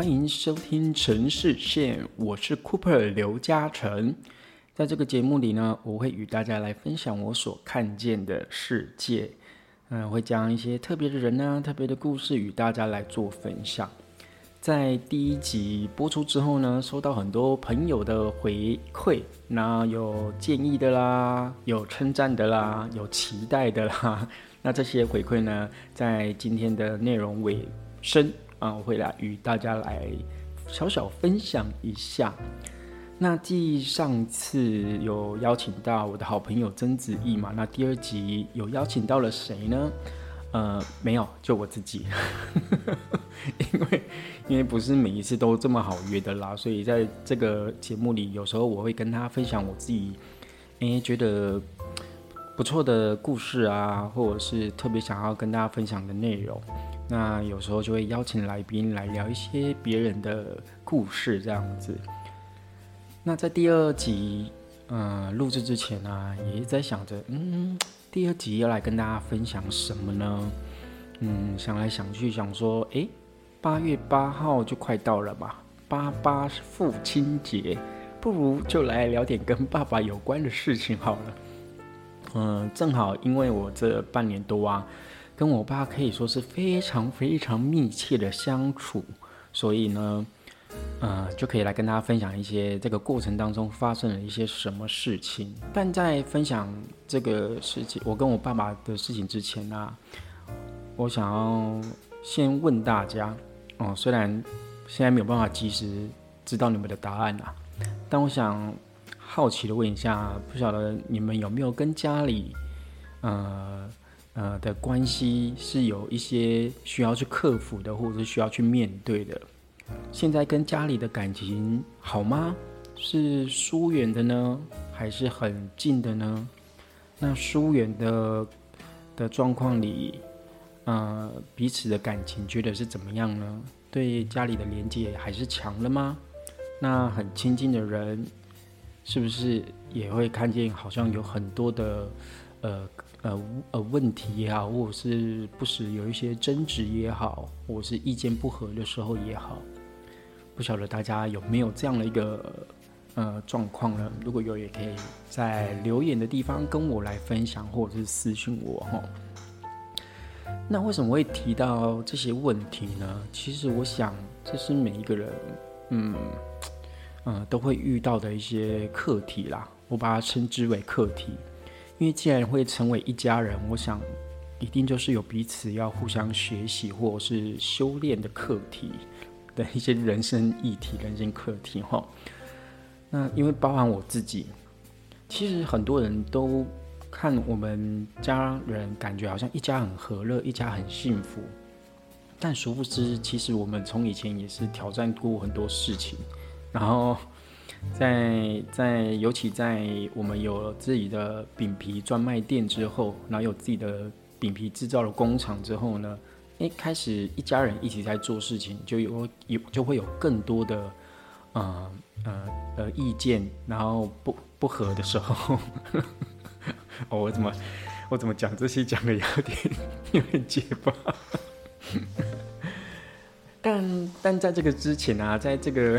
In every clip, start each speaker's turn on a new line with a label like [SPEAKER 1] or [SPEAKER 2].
[SPEAKER 1] 欢迎收听城市线，我是 Cooper 刘嘉诚。在这个节目里呢，我会与大家来分享我所看见的世界。嗯，会讲一些特别的人呢、特别的故事与大家来做分享。在第一集播出之后呢，收到很多朋友的回馈，那有建议的啦，有称赞的啦，有期待的啦。那这些回馈呢，在今天的内容尾声啊，我会来与大家来小小分享一下。那继上次有邀请到我的好朋友曾子毅嘛，那第二集有邀请到了谁呢？呃，没有，就我自己，因为因为不是每一次都这么好约的啦，所以在这个节目里，有时候我会跟他分享我自己，诶觉得不错的故事啊，或者是特别想要跟大家分享的内容。那有时候就会邀请来宾来聊一些别人的故事，这样子。那在第二集嗯录制之前呢，也在想着，嗯，第二集要来跟大家分享什么呢？嗯，想来想去，想说，诶，八月八号就快到了嘛，八八是父亲节，不如就来聊点跟爸爸有关的事情好了。嗯，正好因为我这半年多啊，跟我爸可以说是非常非常密切的相处，所以呢。呃，就可以来跟大家分享一些这个过程当中发生了一些什么事情。但在分享这个事情，我跟我爸爸的事情之前呢，我想要先问大家哦，虽然现在没有办法及时知道你们的答案啊，但我想好奇的问一下，不晓得你们有没有跟家里呃呃的关系是有一些需要去克服的，或者是需要去面对的？现在跟家里的感情好吗？是疏远的呢，还是很近的呢？那疏远的的状况里，呃，彼此的感情觉得是怎么样呢？对家里的连接还是强了吗？那很亲近的人，是不是也会看见好像有很多的呃呃呃问题也好，或者是不时有一些争执也好，或者是意见不合的时候也好？不晓得大家有没有这样的一个呃状况呢？如果有，也可以在留言的地方跟我来分享，或者是私信我哈。那为什么会提到这些问题呢？其实我想，这是每一个人嗯嗯都会遇到的一些课题啦。我把它称之为课题，因为既然会成为一家人，我想一定就是有彼此要互相学习或是修炼的课题。的一些人生议题、人生课题，哈。那因为包含我自己，其实很多人都看我们家人，感觉好像一家很和乐，一家很幸福。但殊不知，其实我们从以前也是挑战过很多事情。然后，在在尤其在我们有自己的饼皮专卖店之后，然后有自己的饼皮制造的工厂之后呢？一开始一家人一起在做事情，就有有就会有更多的，呃呃呃意见，然后不不合的时候，我怎么我怎么讲这些讲的有点有点结巴，但但在这个之前啊，在这个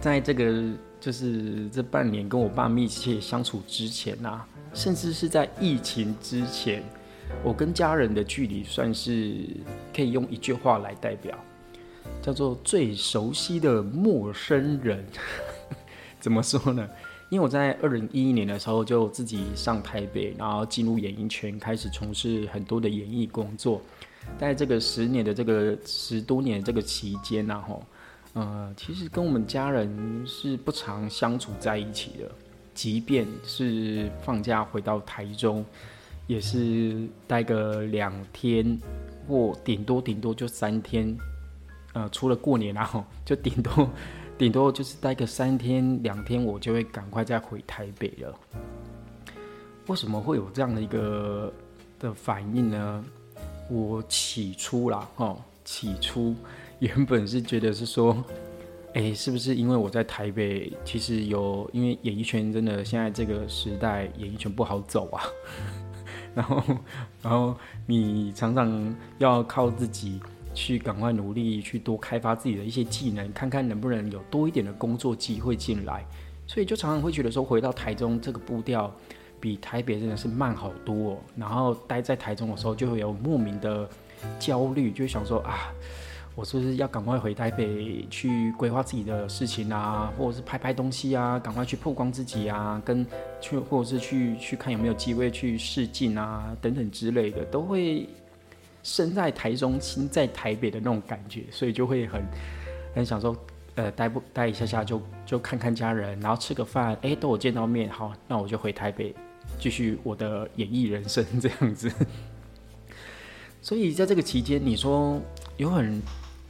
[SPEAKER 1] 在这个就是这半年跟我爸密切相处之前啊，甚至是在疫情之前。我跟家人的距离算是可以用一句话来代表，叫做最熟悉的陌生人。怎么说呢？因为我在二零一一年的时候就自己上台北，然后进入演艺圈，开始从事很多的演艺工作。在这个十年的这个十多年这个期间呢，吼，呃，其实跟我们家人是不常相处在一起的，即便是放假回到台中。也是待个两天，或顶多顶多就三天，呃，除了过年然后就顶多顶多就是待个三天两天，我就会赶快再回台北了。为什么会有这样的一个的反应呢？我起初啦，哦，起初 原本是觉得是说，哎，是不是因为我在台北，其实有因为演艺圈真的现在这个时代，演艺圈不好走啊。然后，然后你常常要靠自己去赶快努力去多开发自己的一些技能，看看能不能有多一点的工作机会进来。所以就常常会觉得说，回到台中这个步调比台北真的是慢好多。然后待在台中的时候，就会有莫名的焦虑，就想说啊。我是不是要赶快回台北去规划自己的事情啊，或者是拍拍东西啊，赶快去曝光自己啊，跟去或者是去去看有没有机会去试镜啊，等等之类的，都会身在台中心在台北的那种感觉，所以就会很很想说，呃，待不待一下下就就看看家人，然后吃个饭，哎，都有见到面，好，那我就回台北继续我的演艺人生这样子。所以在这个期间，你说有很。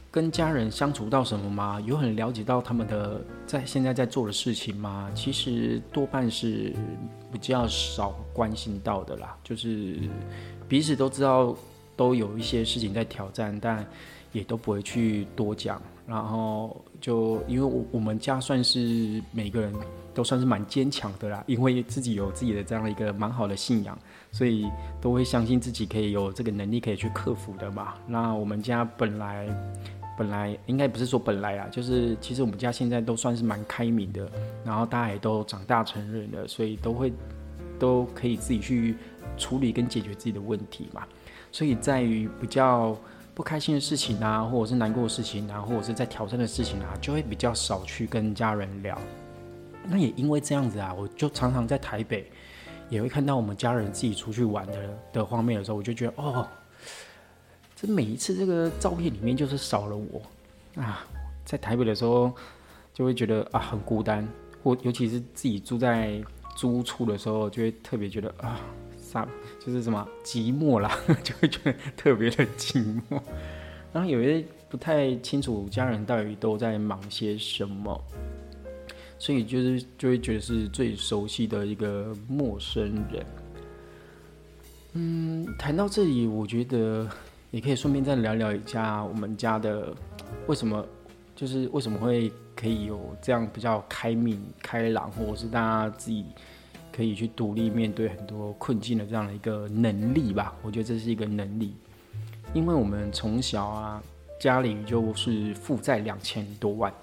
[SPEAKER 1] 跟家人相处到什么吗？有很了解到他们的在现在在做的事情吗？其实多半是比较少关心到的啦。就是彼此都知道都有一些事情在挑战，但也都不会去多讲。然后就因为我我们家算是每个人都算是蛮坚强的啦，因为自己有自己的这样的一个蛮好的信仰，所以都会相信自己可以有这个能力可以去克服的嘛。那我们家本来。本来应该不是说本来啊，就是其实我们家现在都算是蛮开明的，然后大家也都长大成人了，所以都会都可以自己去处理跟解决自己的问题嘛。所以在于比较不开心的事情啊，或者是难过的事情啊，或者是在挑战的事情啊，就会比较少去跟家人聊。那也因为这样子啊，我就常常在台北也会看到我们家人自己出去玩的的画面的时候，我就觉得哦。这每一次这个照片里面就是少了我啊，在台北的时候就会觉得啊很孤单，或尤其是自己住在租处的时候，就会特别觉得啊，啥就是什么寂寞啦，就会觉得特别的寂寞。然后有些不太清楚家人到底都在忙些什么，所以就是就会觉得是最熟悉的一个陌生人。嗯，谈到这里，我觉得。也可以顺便再聊聊一下我们家的为什么，就是为什么会可以有这样比较开明、开朗，或者是大家自己可以去独立面对很多困境的这样的一个能力吧？我觉得这是一个能力，因为我们从小啊，家里就是负债两千多万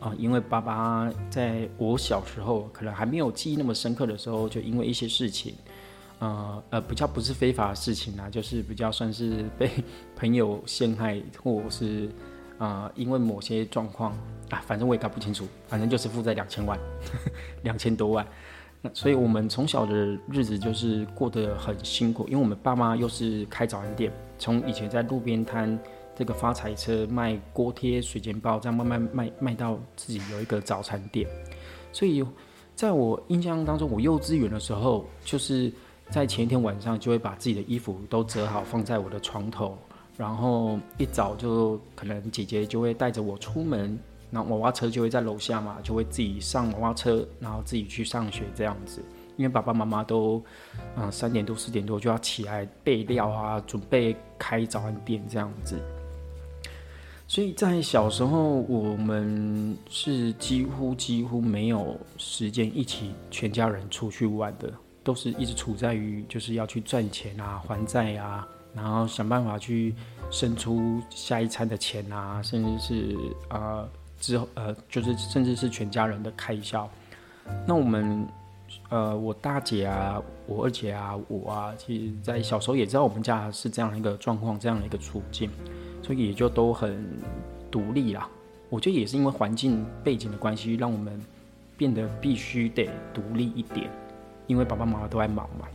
[SPEAKER 1] 啊，因为爸爸在我小时候可能还没有记忆那么深刻的时候，就因为一些事情。呃呃，比较不是非法的事情啊，就是比较算是被朋友陷害，或是啊，因为某些状况啊，反正我也搞不清楚，反正就是负债两千万，两千多万。那所以我们从小的日子就是过得很辛苦，因为我们爸妈又是开早餐店，从以前在路边摊这个发财车卖锅贴、水煎包，这样慢慢卖卖到自己有一个早餐店。所以在我印象当中，我幼稚园的时候就是。在前一天晚上就会把自己的衣服都折好放在我的床头，然后一早就可能姐姐就会带着我出门，那娃娃车就会在楼下嘛，就会自己上娃娃车，然后自己去上学这样子。因为爸爸妈妈都，嗯，三点多四点多就要起来备料啊，准备开早餐店这样子。所以在小时候，我们是几乎几乎没有时间一起全家人出去玩的。都是一直处在于就是要去赚钱啊，还债啊，然后想办法去生出下一餐的钱啊，甚至是呃之后呃就是甚至是全家人的开销。那我们呃我大姐啊，我二姐啊，我啊，其实在小时候也知道我们家是这样一个状况，这样的一个处境，所以也就都很独立啦。我觉得也是因为环境背景的关系，让我们变得必须得独立一点。因为爸爸妈妈都在忙嘛，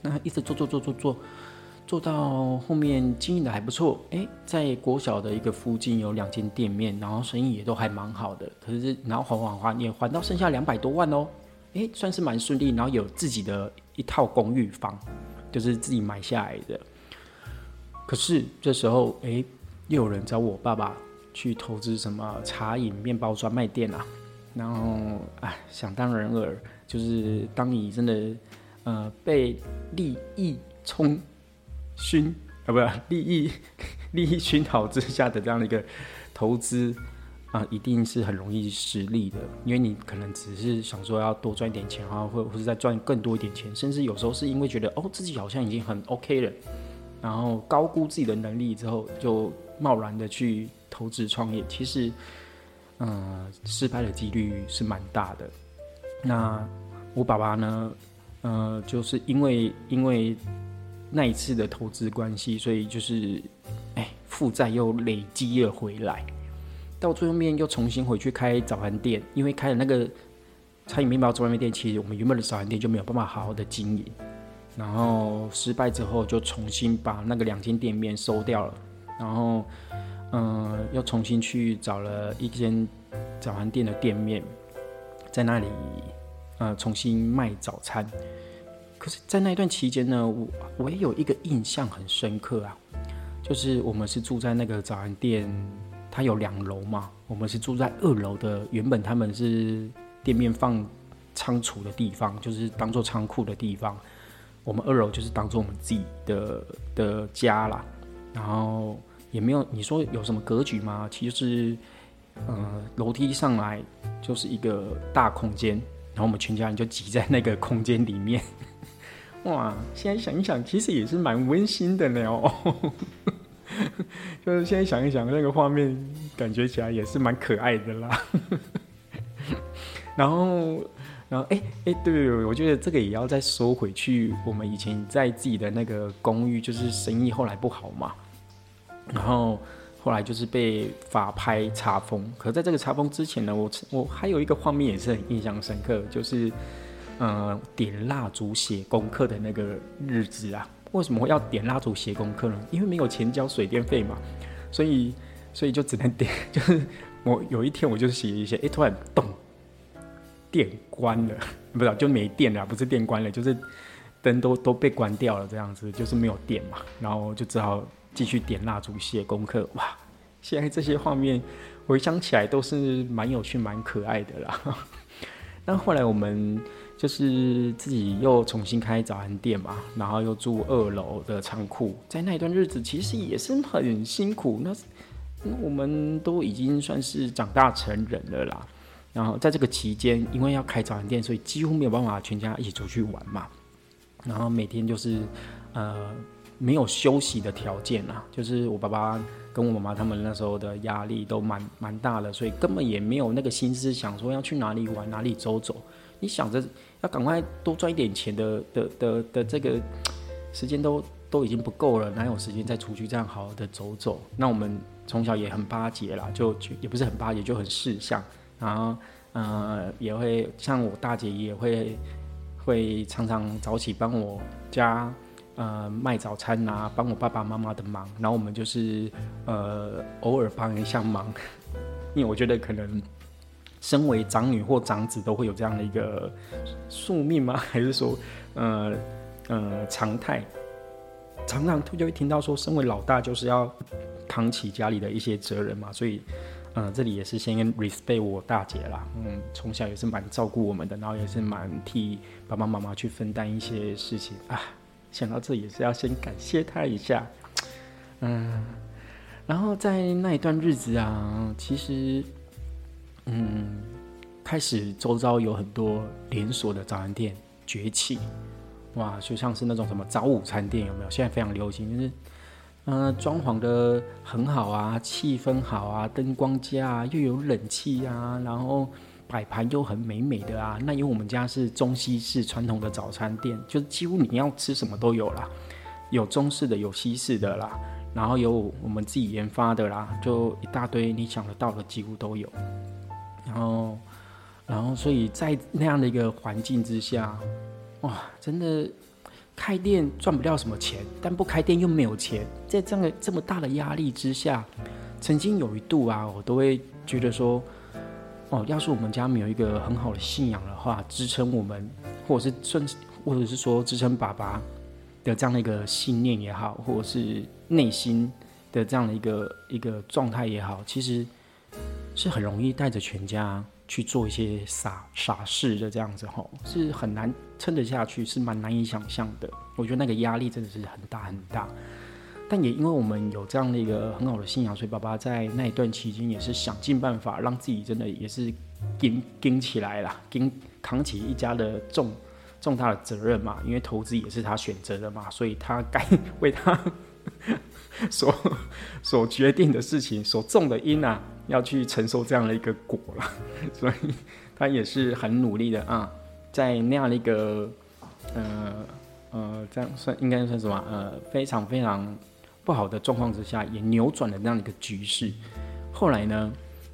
[SPEAKER 1] 那一直做做做做做，做到后面经营的还不错。哎，在国小的一个附近有两间店面，然后生意也都还蛮好的。可是然后还还还也还到剩下两百多万哦，哎，算是蛮顺利。然后有自己的一套公寓房，就是自己买下来的。可是这时候，哎，又有人找我爸爸去投资什么茶饮、面包专卖店啊。然后，哎，想当然尔。就是当你真的，呃，被利益冲熏啊，不是 利益 利益熏陶之下的这样的一个投资啊，一定是很容易失利的，因为你可能只是想说要多赚一点钱啊，或或者再赚更多一点钱，甚至有时候是因为觉得哦自己好像已经很 OK 了，然后高估自己的能力之后，就贸然的去投资创业，其实，嗯，失败的几率是蛮大的。那我爸爸呢，呃，就是因为因为那一次的投资关系，所以就是，哎，负债又累积了回来，到最后面又重新回去开早餐店，因为开了那个餐饮面包专卖店，其实我们原本的早餐店就没有办法好好的经营。然后失败之后，就重新把那个两间店面收掉了，然后，嗯，又重新去找了一间早餐店的店面，在那里，呃，重新卖早餐。可是，在那一段期间呢，我我也有一个印象很深刻啊，就是我们是住在那个早餐店，它有两楼嘛，我们是住在二楼的，原本他们是店面放仓储的地方，就是当做仓库的地方。我们二楼就是当做我们自己的的家啦，然后也没有你说有什么格局吗？其实是，呃，楼梯上来就是一个大空间，然后我们全家人就挤在那个空间里面。哇，现在想一想，其实也是蛮温馨的呢哦。就是现在想一想，那个画面感觉起来也是蛮可爱的啦。然后。然后，哎哎，对对对，我觉得这个也要再收回去。我们以前在自己的那个公寓，就是生意后来不好嘛，然后后来就是被法拍查封。可在这个查封之前呢，我我还有一个画面也是很印象深刻，就是呃点蜡烛写功课的那个日子啊。为什么要点蜡烛写功课呢？因为没有钱交水电费嘛，所以所以就只能点。就是我有一天我就写一些，哎，突然咚。电关了，不是就没电了，不是电关了，就是灯都都被关掉了，这样子就是没有电嘛，然后就只好继续点蜡烛写功课。哇，现在这些画面回想起来都是蛮有趣、蛮可爱的啦。那后来我们就是自己又重新开早餐店嘛，然后又住二楼的仓库，在那一段日子其实也是很辛苦。那我们都已经算是长大成人了啦。然后在这个期间，因为要开早餐店，所以几乎没有办法全家一起出去玩嘛。然后每天就是，呃，没有休息的条件啊。就是我爸爸跟我妈妈他们那时候的压力都蛮蛮大的，所以根本也没有那个心思想说要去哪里玩、哪里走走。你想着要赶快多赚一点钱的的的的这个时间都都已经不够了，哪有时间再出去这样好好的走走？那我们从小也很巴结啦，就也不是很巴结，就很识相。然后，呃，也会像我大姐也会会常常早起帮我家呃卖早餐啊，帮我爸爸妈妈的忙。然后我们就是呃偶尔帮一下忙，因为我觉得可能身为长女或长子都会有这样的一个宿命吗？还是说呃呃常态？常常就会听到说，身为老大就是要扛起家里的一些责任嘛，所以。嗯，这里也是先 respect 我大姐啦。嗯，从小也是蛮照顾我们的，然后也是蛮替爸爸妈妈去分担一些事情啊。想到这也是要先感谢他一下。嗯，然后在那一段日子啊，其实，嗯，开始周遭有很多连锁的早餐店崛起，哇，就像是那种什么早午餐店有没有？现在非常流行，就是。嗯，装潢的很好啊，气氛好啊，灯光佳啊，又有冷气啊，然后摆盘又很美美的啊。那因为我们家是中西式传统的早餐店，就是几乎你要吃什么都有啦，有中式的，有西式的啦，然后有我们自己研发的啦，就一大堆你想得到的几乎都有。然后，然后所以在那样的一个环境之下，哇，真的。开店赚不了什么钱，但不开店又没有钱，在这样这么大的压力之下，曾经有一度啊，我都会觉得说，哦，要是我们家没有一个很好的信仰的话，支撑我们，或者是顺，或者是说支撑爸爸的这样的一个信念也好，或者是内心的这样的一个一个状态也好，其实是很容易带着全家。去做一些傻傻事的这样子吼，是很难撑得下去，是蛮难以想象的。我觉得那个压力真的是很大很大。但也因为我们有这样的一个很好的信仰，所以爸爸在那一段期间也是想尽办法让自己真的也是顶顶起来了，顶扛起一家的重重大的责任嘛。因为投资也是他选择的嘛，所以他该 为他所所决定的事情，所种的因啊，要去承受这样的一个果了。所以他也是很努力的啊，在那样的一个呃呃，这样算应该算什么？呃，非常非常不好的状况之下，也扭转了那样一个局势。后来呢，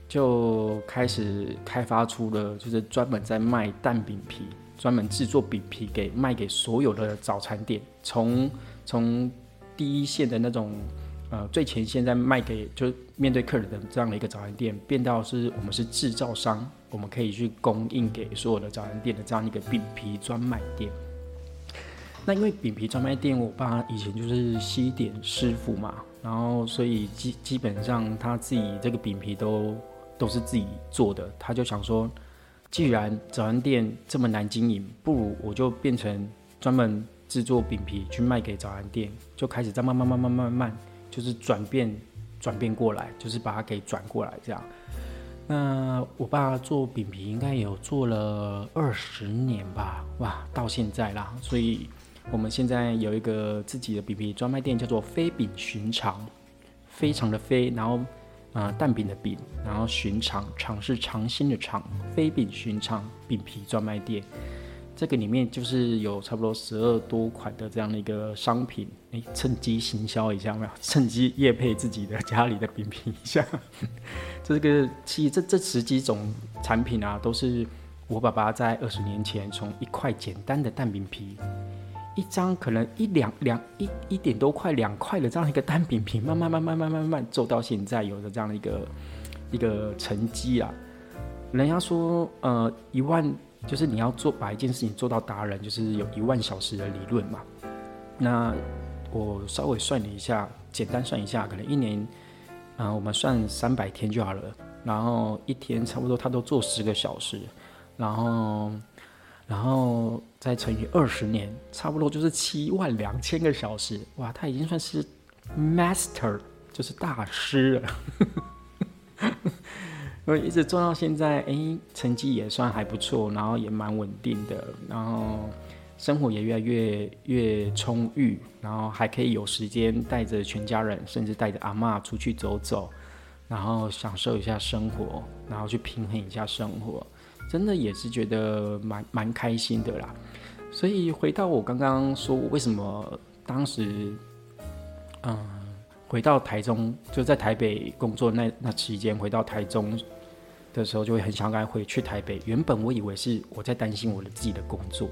[SPEAKER 1] 就开始开发出了，就是专门在卖蛋饼皮，专门制作饼皮给卖给所有的早餐店，从从。第一线的那种，呃，最前线在卖给就面对客人的这样的一个早餐店，变到是我们是制造商，我们可以去供应给所有的早餐店的这样一个饼皮专卖店。那因为饼皮专卖店，我爸以前就是西点师傅嘛，然后所以基基本上他自己这个饼皮都都是自己做的，他就想说，既然早餐店这么难经营，不如我就变成专门。制作饼皮去卖给早餐店，就开始在慢慢慢慢慢慢，就是转变转变过来，就是把它给转过来这样。那我爸做饼皮应该有做了二十年吧，哇，到现在啦。所以我们现在有一个自己的饼皮专卖店，叫做“非饼寻常”，非常的非，然后啊蛋饼的饼，然后寻常常是尝新的尝，非饼寻常饼皮专卖店。这个里面就是有差不多十二多款的这样的一个商品，哎，趁机行销一下没有？趁机夜配自己的家里的饼皮一下。这个其实这这十几种产品啊，都是我爸爸在二十年前从一块简单的蛋饼皮，一张可能一两两一一点多块两块的这样一个单饼皮，慢慢慢慢慢慢慢做到现在有的这样的一个一个成绩啊。人家说，呃，一万。就是你要做把一件事情做到达人，就是有一万小时的理论嘛。那我稍微算了一下，简单算一下，可能一年，啊，我们算三百天就好了。然后一天差不多他都做十个小时，然后，然后再乘以二十年，差不多就是七万两千个小时。哇，他已经算是 master，就是大师了。我 一直做到现在，哎，成绩也算还不错，然后也蛮稳定的，然后生活也越来越越充裕，然后还可以有时间带着全家人，甚至带着阿妈出去走走，然后享受一下生活，然后去平衡一下生活，真的也是觉得蛮蛮开心的啦。所以回到我刚刚说，为什么当时，嗯，回到台中，就在台北工作那那期间，回到台中。的时候就会很想赶回去台北。原本我以为是我在担心我的自己的工作，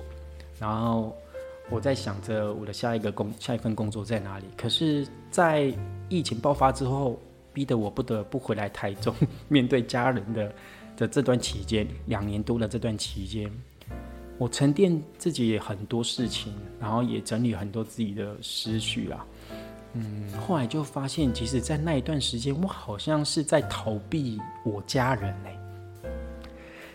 [SPEAKER 1] 然后我在想着我的下一个工下一份工作在哪里。可是，在疫情爆发之后，逼得我不得不回来台中，面对家人的的这段期间，两年多的这段期间，我沉淀自己很多事情，然后也整理很多自己的思绪啦。嗯，后来就发现，其实，在那一段时间，我好像是在逃避我家人呢。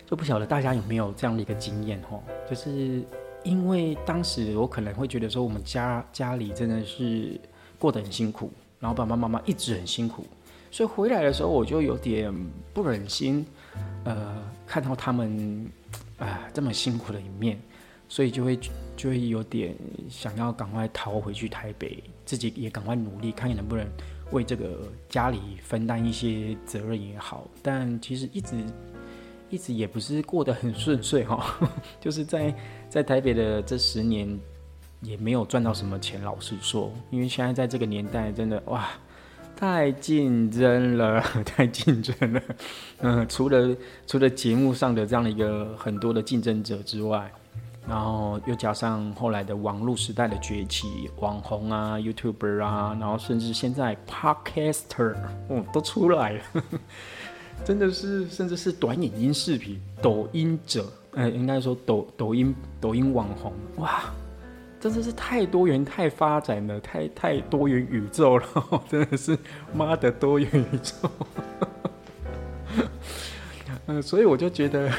[SPEAKER 1] 就不晓得大家有没有这样的一个经验哦，就是因为当时我可能会觉得说，我们家家里真的是过得很辛苦，然后爸爸妈妈一直很辛苦，所以回来的时候我就有点不忍心，呃，看到他们啊这么辛苦的一面。所以就会就会有点想要赶快逃回去台北，自己也赶快努力，看能不能为这个家里分担一些责任也好。但其实一直一直也不是过得很顺遂哈，就是在在台北的这十年也没有赚到什么钱。老实说，因为现在在这个年代真的哇，太竞争了，太竞争了。嗯，除了除了节目上的这样的一个很多的竞争者之外。然后又加上后来的网络时代的崛起，网红啊、YouTuber 啊，然后甚至现在 Podcaster，哦，都出来了，真的是，甚至是短影音视频、抖音者，呃，应该说抖抖音抖音网红，哇，真的是太多元、太发展了，太太多元宇宙了，真的是妈的多元宇宙，嗯，所以我就觉得，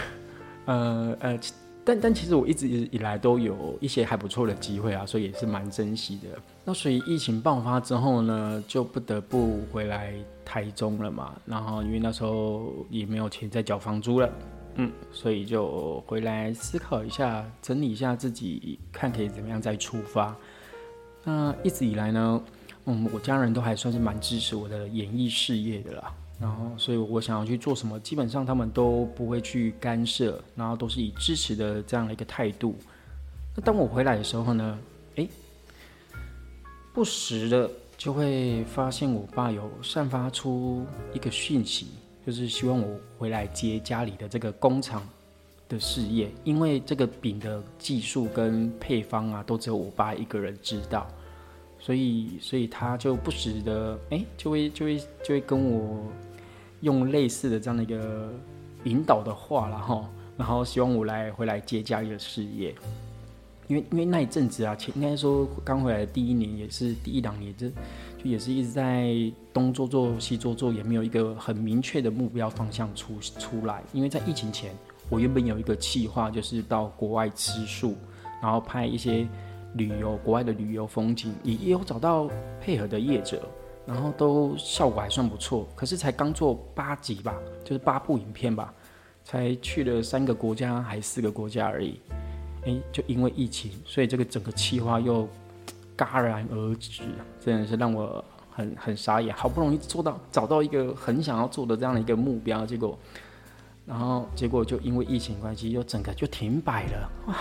[SPEAKER 1] 呃呃。但但其实我一直以来都有一些还不错的机会啊，所以也是蛮珍惜的。那所以疫情爆发之后呢，就不得不回来台中了嘛。然后因为那时候也没有钱再缴房租了，嗯，所以就回来思考一下，整理一下自己，看可以怎么样再出发。那一直以来呢，嗯，我家人都还算是蛮支持我的演艺事业的啦。然后，所以我想要去做什么，基本上他们都不会去干涉，然后都是以支持的这样的一个态度。那当我回来的时候呢，诶，不时的就会发现我爸有散发出一个讯息，就是希望我回来接家里的这个工厂的事业，因为这个饼的技术跟配方啊，都只有我爸一个人知道。所以，所以他就不时的，哎，就会，就会，就会跟我用类似的这样的一个引导的话然后，然后希望我来回来接家里的事业。因为，因为那一阵子啊，前应该说刚回来的第一年，也是第一两年，就就也是一直在东做做西做做，也没有一个很明确的目标方向出出来。因为在疫情前，我原本有一个计划，就是到国外吃素，然后拍一些。旅游国外的旅游风景也也有找到配合的业者，然后都效果还算不错。可是才刚做八集吧，就是八部影片吧，才去了三个国家还四个国家而已。哎，就因为疫情，所以这个整个计划又戛然而止，真的是让我很很傻眼。好不容易做到找到一个很想要做的这样的一个目标，结果，然后结果就因为疫情关系，又整个就停摆了。哇！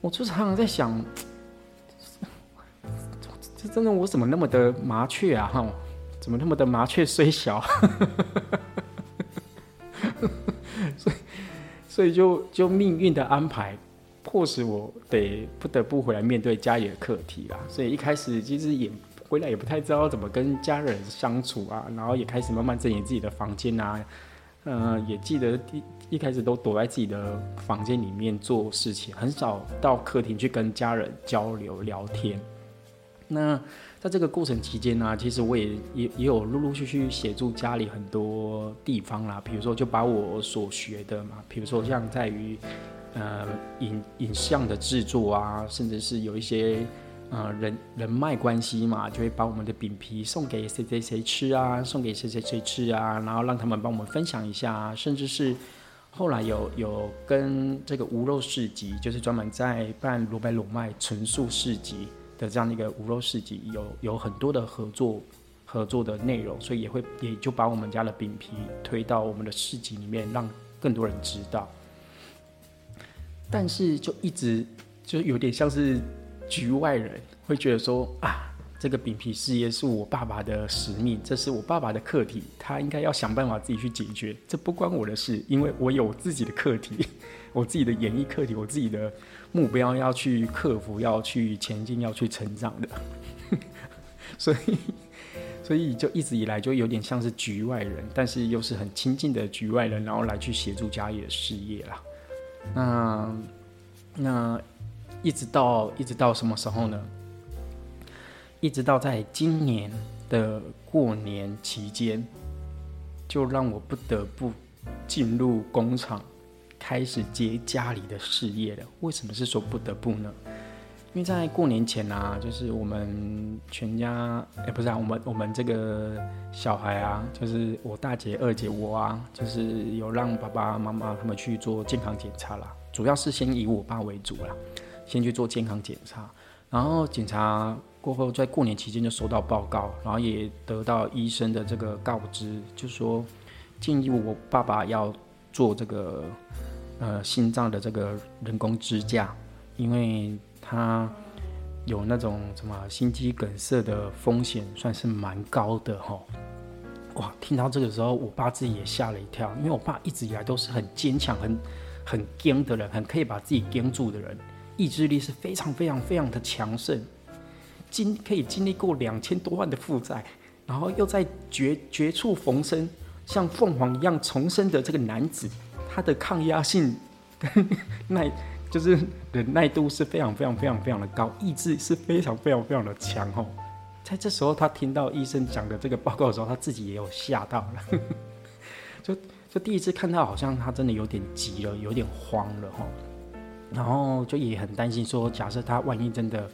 [SPEAKER 1] 我就常常在想，这真的我怎么那么的麻雀啊？哈，怎么那么的麻雀虽小？所以，所以就就命运的安排，迫使我得不得不回来面对家里的课题啦。所以一开始其实也回来也不太知道怎么跟家人相处啊，然后也开始慢慢整理自己的房间啊。嗯，也记得第一开始都躲在自己的房间里面做事情，很少到客厅去跟家人交流聊天。那在这个过程期间呢，其实我也也也有陆陆续续协助家里很多地方啦，比如说就把我所学的嘛，比如说像在于呃影影像的制作啊，甚至是有一些。呃，人人脉关系嘛，就会把我们的饼皮送给谁谁谁吃啊，送给谁谁谁吃啊，然后让他们帮我们分享一下啊，甚至是后来有有跟这个无肉市集，就是专门在办罗白龙脉纯素市集的这样的一个无肉市集，有有很多的合作合作的内容，所以也会也就把我们家的饼皮推到我们的市集里面，让更多人知道。但是就一直就有点像是。局外人会觉得说啊，这个饼皮事业是我爸爸的使命，这是我爸爸的课题，他应该要想办法自己去解决，这不关我的事，因为我有自己的课题，我自己的演艺课题，我自己的目标要去克服，要去前进，要去成长的，所以，所以就一直以来就有点像是局外人，但是又是很亲近的局外人，然后来去协助家里的事业啦。那，那。一直到一直到什么时候呢？一直到在今年的过年期间，就让我不得不进入工厂，开始接家里的事业了。为什么是说不得不呢？因为在过年前啊，就是我们全家，哎，不是啊，我们我们这个小孩啊，就是我大姐、二姐我啊，就是有让爸爸妈妈他们去做健康检查啦，主要是先以我爸为主啦。先去做健康检查，然后检查过后，在过年期间就收到报告，然后也得到医生的这个告知，就说建议我爸爸要做这个呃心脏的这个人工支架，因为他有那种什么心肌梗塞的风险，算是蛮高的哈。哇，听到这个时候，我爸自己也吓了一跳，因为我爸一直以来都是很坚强、很很坚的人，很可以把自己坚住的人。意志力是非常非常非常的强盛，经可以经历过两千多万的负债，然后又在绝绝处逢生，像凤凰一样重生的这个男子，他的抗压性耐 就是忍耐度是非常非常非常非常的高，意志是非常非常非常的强哦。在这时候，他听到医生讲的这个报告的时候，他自己也有吓到了，就就第一次看到，好像他真的有点急了，有点慌了哈。然后就也很担心，说假设他万一真的，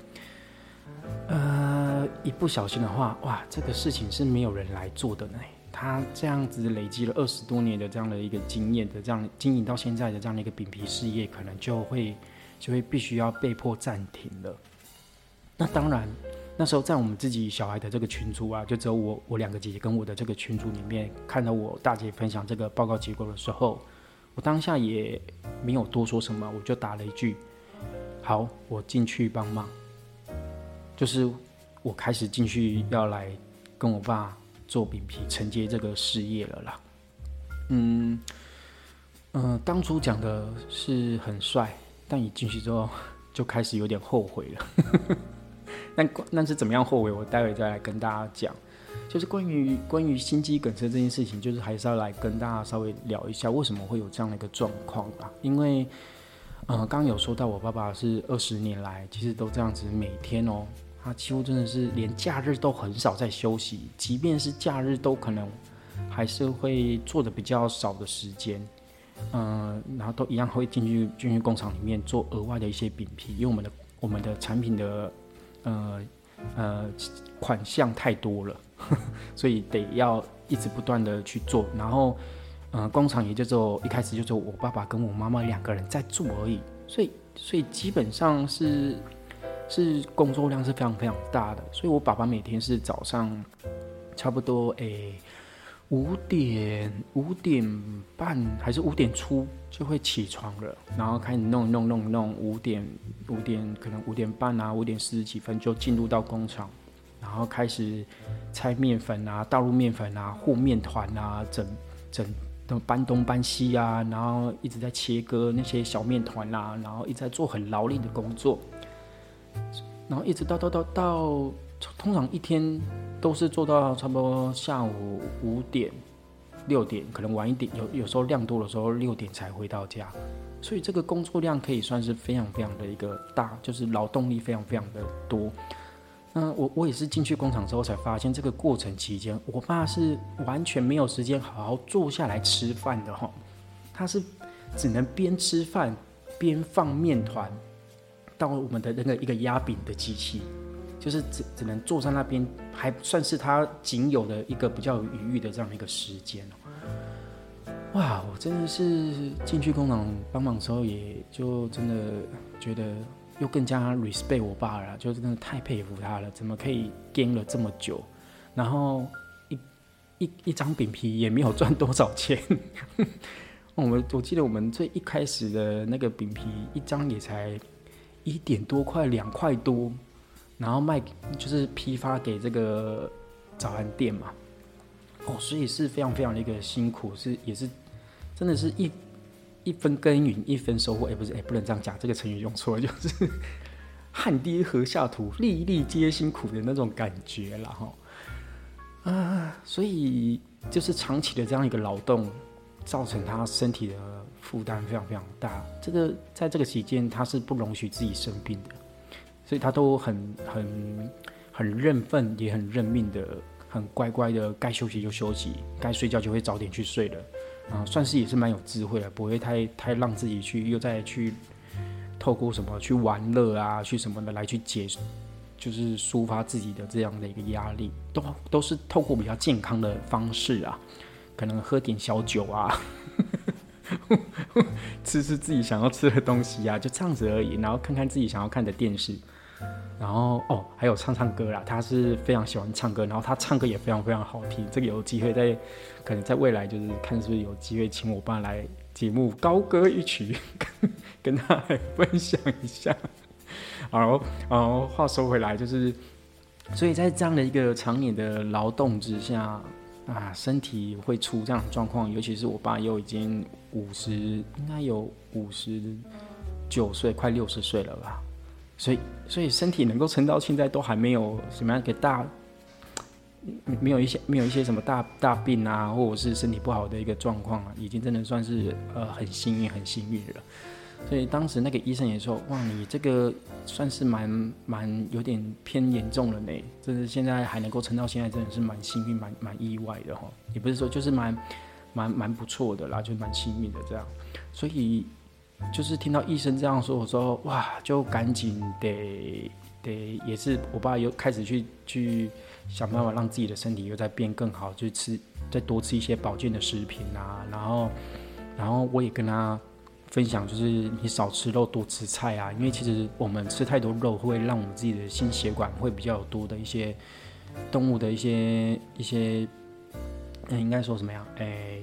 [SPEAKER 1] 呃，一不小心的话，哇，这个事情是没有人来做的呢。他这样子累积了二十多年的这样的一个经验的这样经营到现在的这样的一个饼皮事业，可能就会就会必须要被迫暂停了。那当然，那时候在我们自己小孩的这个群组啊，就只有我我两个姐姐跟我的这个群组里面，看到我大姐分享这个报告结果的时候，我当下也没有多说什么，我就打了一句：“好，我进去帮忙。”就是我开始进去要来跟我爸做饼皮承接这个事业了啦。嗯嗯，当初讲的是很帅，但一进去之后 就开始有点后悔了。那那是怎么样后悔？我待会再来跟大家讲。就是关于关于心肌梗塞这件事情，就是还是要来跟大家稍微聊一下，为什么会有这样的一个状况吧。因为，呃，刚刚有说到我爸爸是二十年来其实都这样子，每天哦，他几乎真的是连假日都很少在休息，即便是假日都可能还是会做的比较少的时间，嗯，然后都一样会进去进去工厂里面做额外的一些饼皮，因为我们的我们的产品的。呃呃，款项太多了，所以得要一直不断的去做。然后，呃，工厂也就只有一开始就只有我爸爸跟我妈妈两个人在做而已。所以，所以基本上是是工作量是非常非常大的。所以我爸爸每天是早上差不多诶。五点五点半还是五点出就会起床了，然后开始弄弄弄弄，五点五点可能五点半啊，五点四十几分就进入到工厂，然后开始拆面粉啊，倒入面粉啊，和面团啊，整整搬东搬西啊，然后一直在切割那些小面团啊，然后一直在做很劳力的工作，然后一直到到到到。通常一天都是做到差不多下午五点、六点，可能晚一点，有有时候量多的时候六点才回到家，所以这个工作量可以算是非常非常的一个大，就是劳动力非常非常的多。那我我也是进去工厂之后才发现，这个过程期间，我爸是完全没有时间好好坐下来吃饭的哈，他是只能边吃饭边放面团到我们的那个一个压饼的机器。就是只只能坐在那边，还算是他仅有的一个比较有余裕的这样的一个时间。哇，我真的是进去工厂帮忙的时候，也就真的觉得又更加 respect 我爸了，就真的太佩服他了，怎么可以跟了这么久，然后一一一张饼皮也没有赚多少钱。我们我记得我们最一开始的那个饼皮一张也才一点多块，两块多。然后卖就是批发给这个早餐店嘛，哦，所以是非常非常的一个辛苦，是也是真的是一一分耕耘一分收获，哎，不是哎，不能这样讲，这个成语用错了，就是 汗滴禾下土，粒粒皆辛苦的那种感觉了哈，啊，所以就是长期的这样一个劳动，造成他身体的负担非常非常大，这个在这个期间他是不容许自己生病的。所以他都很很很认份，也很认命的，很乖乖的，该休息就休息，该睡觉就会早点去睡了，啊，算是也是蛮有智慧的，不会太太让自己去又再去透过什么去玩乐啊，去什么的来去解，就是抒发自己的这样的一个压力，都都是透过比较健康的方式啊，可能喝点小酒啊，吃吃自己想要吃的东西啊，就这样子而已，然后看看自己想要看的电视。然后哦，还有唱唱歌啦，他是非常喜欢唱歌，然后他唱歌也非常非常好听。这个有机会在，可能在未来就是看是不是有机会请我爸来节目高歌一曲，跟跟他来分享一下。然后，然后话说回来，就是所以在这样的一个常年的劳动之下啊，身体会出这样的状况，尤其是我爸又已经五十，应该有五十九岁，快六十岁了吧。所以，所以身体能够撑到现在，都还没有什么样一个大，没有一些没有一些什么大大病啊，或者是身体不好的一个状况啊，已经真的算是呃很幸运很幸运了。所以当时那个医生也说，哇，你这个算是蛮蛮有点偏严重了呢，就是现在还能够撑到现在，真的是蛮幸运蛮蛮意外的哈。也不是说就是蛮蛮蛮不错的啦，就蛮幸运的这样。所以。就是听到医生这样说，我说哇，就赶紧得得，也是我爸又开始去去想办法让自己的身体又在变更好，就吃再多吃一些保健的食品啊，然后然后我也跟他分享，就是你少吃肉多吃菜啊，因为其实我们吃太多肉会让我们自己的心血管会比较多的一些动物的一些一些，嗯，应该说什么样？哎，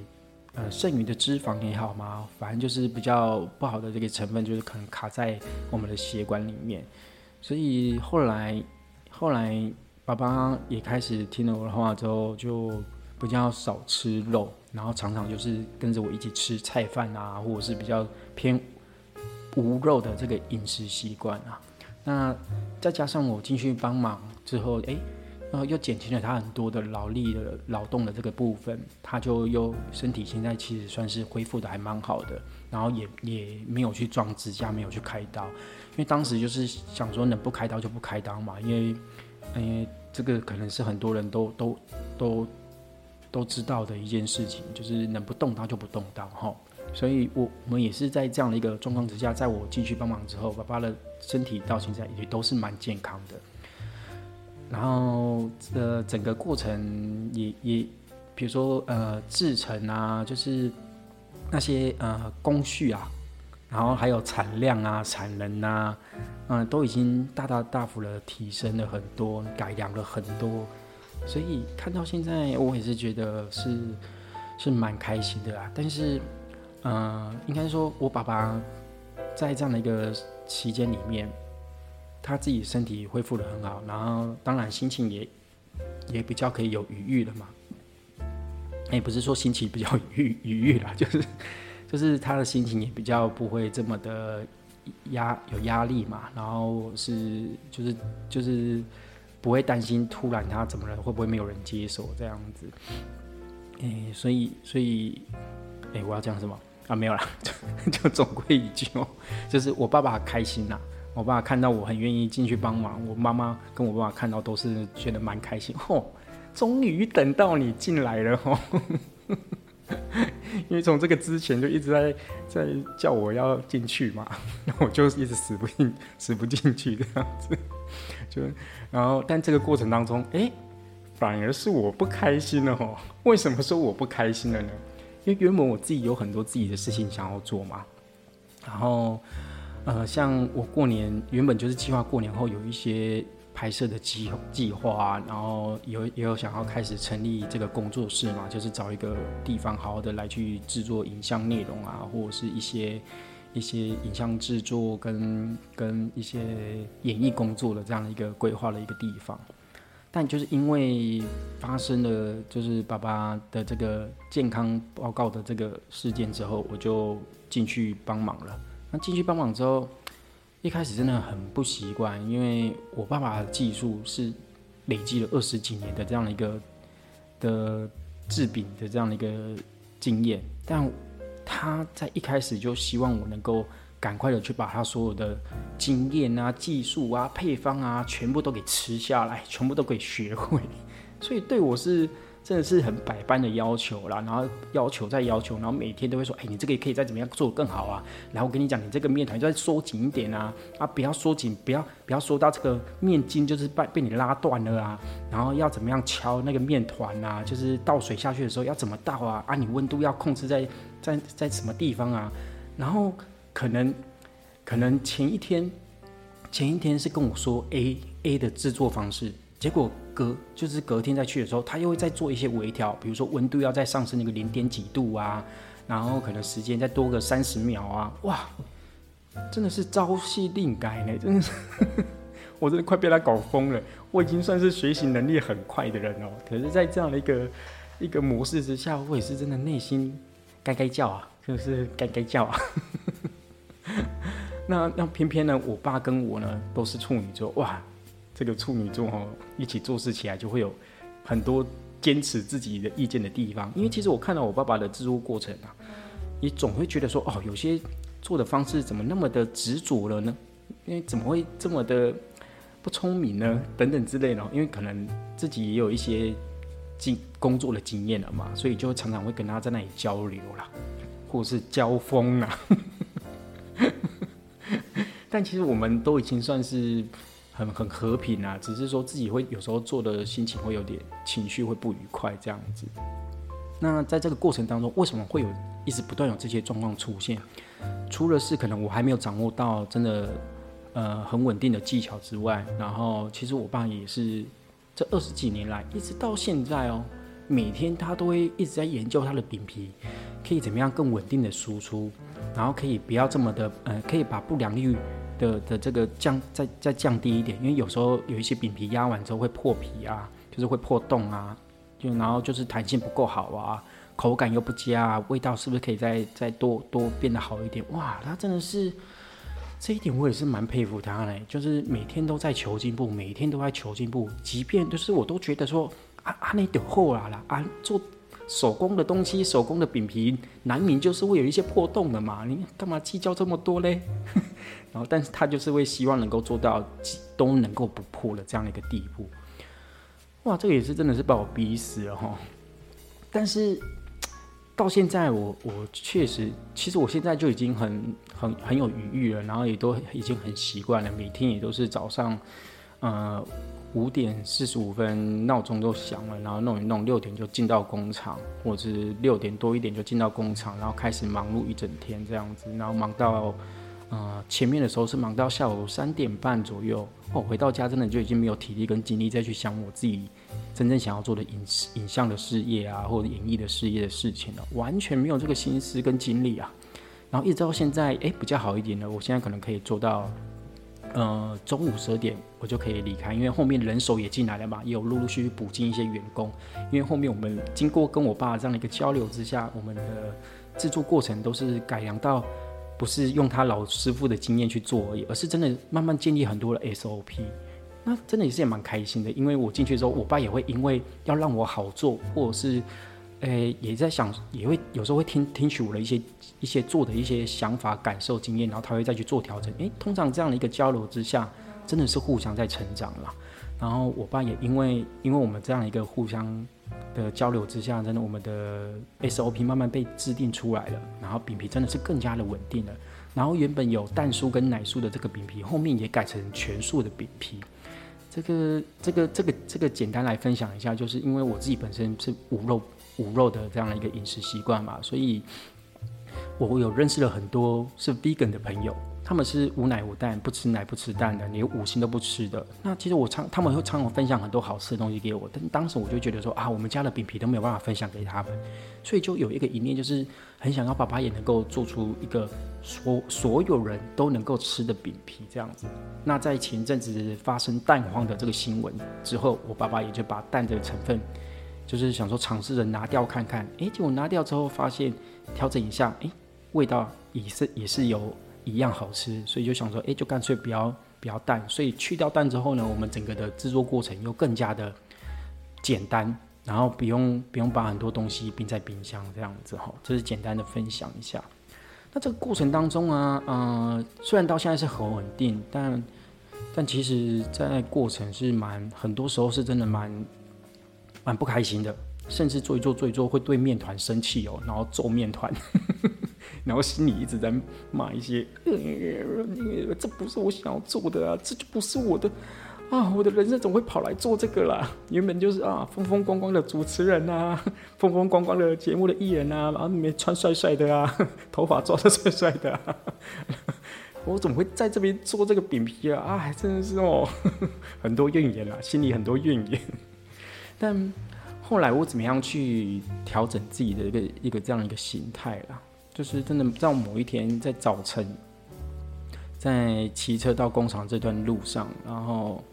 [SPEAKER 1] 呃，剩余的脂肪也好嘛，反正就是比较不好的这个成分，就是可能卡在我们的血管里面。所以后来后来爸爸也开始听了我的话之后，就比较少吃肉。然后常常就是跟着我一起吃菜饭啊，或者是比较偏无肉的这个饮食习惯啊。那再加上我进去帮忙之后，哎，然后又减轻了他很多的劳力的劳动的这个部分，他就又身体现在其实算是恢复的还蛮好的。然后也也没有去装支架，没有去开刀，因为当时就是想说能不开刀就不开刀嘛，因为因为这个可能是很多人都都都。都知道的一件事情，就是能不动刀就不动刀哈。所以，我我们也是在这样的一个状况之下，在我进去帮忙之后，爸爸的身体到现在也都是蛮健康的。然后，呃，整个过程也也，比如说呃，制成啊，就是那些呃工序啊，然后还有产量啊、产能啊，嗯，都已经大大大幅的提升了很多，改良了很多。所以看到现在，我也是觉得是是蛮开心的啦。但是，嗯，应该说，我爸爸在这样的一个期间里面，他自己身体恢复的很好，然后当然心情也也比较可以有余裕了嘛。也不是说心情比较愉愉悦啦，就是就是他的心情也比较不会这么的压有压力嘛。然后是就是就是。不会担心突然他怎么了，会不会没有人接手这样子？哎，所以所以，哎，我要讲什么啊？没有啦，就总归一句哦，就是我爸爸开心啦，我爸看到我很愿意进去帮忙，我妈妈跟我爸爸看到都是觉得蛮开心。哦，终于等到你进来了哦。因为从这个之前就一直在在叫我要进去嘛，那我就一直死不进，死不进去这样子，就然后但这个过程当中，哎，反而是我不开心了哦。为什么说我不开心了呢？因为原本我自己有很多自己的事情想要做嘛，然后呃，像我过年原本就是计划过年后有一些。拍摄的计计划，然后有也有想要开始成立这个工作室嘛，就是找一个地方好好的来去制作影像内容啊，或者是一些一些影像制作跟跟一些演艺工作的这样的一个规划的一个地方。但就是因为发生了就是爸爸的这个健康报告的这个事件之后，我就进去帮忙了。那进去帮忙之后。一开始真的很不习惯，因为我爸爸的技术是累积了二十几年的这样的一个的制饼的这样的一个经验，但他在一开始就希望我能够赶快的去把他所有的经验啊、技术啊、配方啊，全部都给吃下来，全部都给学会，所以对我是。真的是很百般的要求啦，然后要求再要求，然后每天都会说，哎，你这个也可以再怎么样做更好啊。然后我跟你讲，你这个面团再缩紧一点啊，啊，不要缩紧，不要不要缩到这个面筋就是被被你拉断了啊。然后要怎么样敲那个面团啊？就是倒水下去的时候要怎么倒啊？啊，你温度要控制在在在什么地方啊？然后可能可能前一天前一天是跟我说 A A 的制作方式，结果。隔就是隔天再去的时候，他又会再做一些微调，比如说温度要再上升那个零点几度啊，然后可能时间再多个三十秒啊，哇，真的是朝夕令改呢，真的是，我真的快被他搞疯了。我已经算是学习能力很快的人哦，可是，在这样的一个一个模式之下，我也是真的内心该该叫啊，就是该该叫啊。那那偏偏呢，我爸跟我呢都是处女座，哇。这个处女座哈，一起做事起来就会有很多坚持自己的意见的地方。因为其实我看到我爸爸的制作过程啊，你总会觉得说，哦，有些做的方式怎么那么的执着了呢？因为怎么会这么的不聪明呢？等等之类的。因为可能自己也有一些经工作的经验了嘛，所以就常常会跟他在那里交流啦，或者是交锋啦。但其实我们都已经算是。很很和平啊，只是说自己会有时候做的心情会有点情绪会不愉快这样子。那在这个过程当中，为什么会有一直不断有这些状况出现？除了是可能我还没有掌握到真的呃很稳定的技巧之外，然后其实我爸也是这二十几年来一直到现在哦，每天他都会一直在研究他的饼皮可以怎么样更稳定的输出，然后可以不要这么的呃，可以把不良率的的这个降再再降低一点，因为有时候有一些饼皮压完之后会破皮啊，就是会破洞啊，就然后就是弹性不够好啊。口感又不佳啊，味道是不是可以再再多多变得好一点？哇，他真的是这一点我也是蛮佩服他嘞，就是每天都在求进步，每天都在求进步，即便就是我都觉得说啊啊那点厚啦啦啊做手工的东西，手工的饼皮难免就是会有一些破洞的嘛，你干嘛计较这么多嘞？然后但是他就是会希望能够做到都能够不破的这样的一个地步。哇，这个也是真的是把我逼死了哈，但是。到现在，我我确实，其实我现在就已经很很很有余裕了，然后也都已经很习惯了，每天也都是早上，呃五点四十五分闹钟都响了，然后弄一弄，六点就进到工厂，或者是六点多一点就进到工厂，然后开始忙碌一整天这样子，然后忙到。呃，前面的时候是忙到下午三点半左右，哦，回到家真的就已经没有体力跟精力再去想我自己真正想要做的影影像的事业啊，或者演艺的事业的事情了，完全没有这个心思跟精力啊。然后一直到现在，哎，比较好一点了，我现在可能可以做到，呃，中午十二点我就可以离开，因为后面人手也进来了嘛，也有陆陆续续补进一些员工。因为后面我们经过跟我爸这样的一个交流之下，我们的制作过程都是改良到。不是用他老师傅的经验去做而已，而是真的慢慢建立很多的 SOP。那真的也是也蛮开心的，因为我进去之后，我爸也会因为要让我好做，或者是，诶，也在想，也会有时候会听听取我的一些一些做的一些想法、感受、经验，然后他会再去做调整。诶，通常这样的一个交流之下，真的是互相在成长了。然后我爸也因为因为我们这样一个互相。的交流之下，真的我们的 SOP 慢慢被制定出来了，然后饼皮真的是更加的稳定了。然后原本有蛋酥跟奶酥的这个饼皮，后面也改成全素的饼皮。这个这个这个这个简单来分享一下，就是因为我自己本身是无肉无肉的这样的一个饮食习惯嘛，所以我有认识了很多是 vegan 的朋友。他们是无奶无蛋，不吃奶不吃蛋的，连五星都不吃的。那其实我常他们会常常分享很多好吃的东西给我，但当时我就觉得说啊，我们家的饼皮都没有办法分享给他们，所以就有一个一念，就是很想要爸爸也能够做出一个所所有人都能够吃的饼皮这样子。那在前阵子发生蛋荒的这个新闻之后，我爸爸也就把蛋的成分，就是想说尝试着拿掉看看，诶，结果拿掉之后发现调整一下，诶，味道也是也是有。一样好吃，所以就想说，哎，就干脆不要不要蛋。所以去掉蛋之后呢，我们整个的制作过程又更加的简单，然后不用不用把很多东西冰在冰箱这样子哈。这是简单的分享一下。那这个过程当中啊，嗯，虽然到现在是很稳定，但但其实在过程是蛮很多时候是真的蛮蛮不开心的，甚至做一做做一做会对面团生气哦，然后揍面团。然后心里一直在骂一些，这不是我想要做的啊，这就不是我的啊，我的人生怎么会跑来做这个啦？原本就是啊，风风光光的主持人啊，风风光光的节目的艺人啊，然后里面穿帅帅的啊，头发抓的帅帅的，啊我怎么会在这边做这个饼皮啊？啊，真的是哦，很多怨言啊，心里很多怨言。但后来我怎么样去调整自己的一个一个这样一个心态啦？就是真的，在某一天在早晨，在骑车到工厂这段路上，然后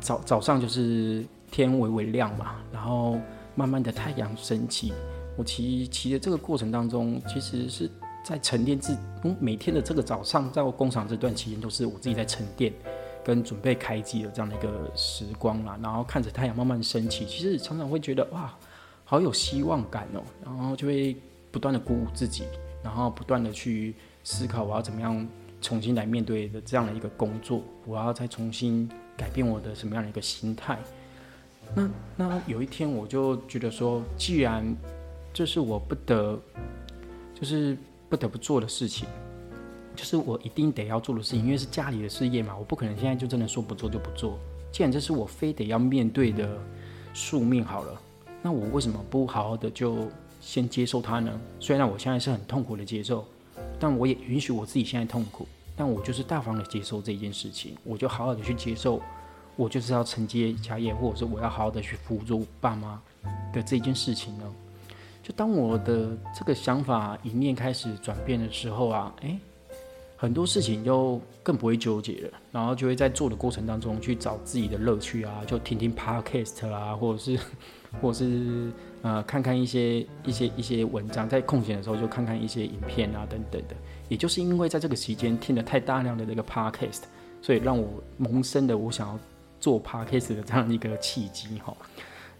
[SPEAKER 1] 早早上就是天微微亮嘛，然后慢慢的太阳升起。我骑骑的这个过程当中，其实是在沉淀自，嗯，每天的这个早上在工厂这段期间，都是我自己在沉淀跟准备开机的这样的一个时光啦。然后看着太阳慢慢升起，其实常常会觉得哇，好有希望感哦，然后就会。不断的鼓舞自己，然后不断的去思考我要怎么样重新来面对的这样的一个工作，我要再重新改变我的什么样的一个心态。那那有一天我就觉得说，既然这是我不得，就是不得不做的事情，就是我一定得要做的事情，因为是家里的事业嘛，我不可能现在就真的说不做就不做。既然这是我非得要面对的宿命，好了。那我为什么不好好的就先接受它呢？虽然我现在是很痛苦的接受，但我也允许我自己现在痛苦，但我就是大方的接受这件事情，我就好好的去接受，我就是要承接家业，或者是我要好好的去辅助爸妈的这件事情呢？就当我的这个想法一念开始转变的时候啊，诶，很多事情就更不会纠结了，然后就会在做的过程当中去找自己的乐趣啊，就听听 podcast 啊，或者是，或者是呃看看一些一些一些文章，在空闲的时候就看看一些影片啊等等的。也就是因为在这个期间听了太大量的这个 podcast，所以让我萌生的我想要做 podcast 的这样一个契机哈。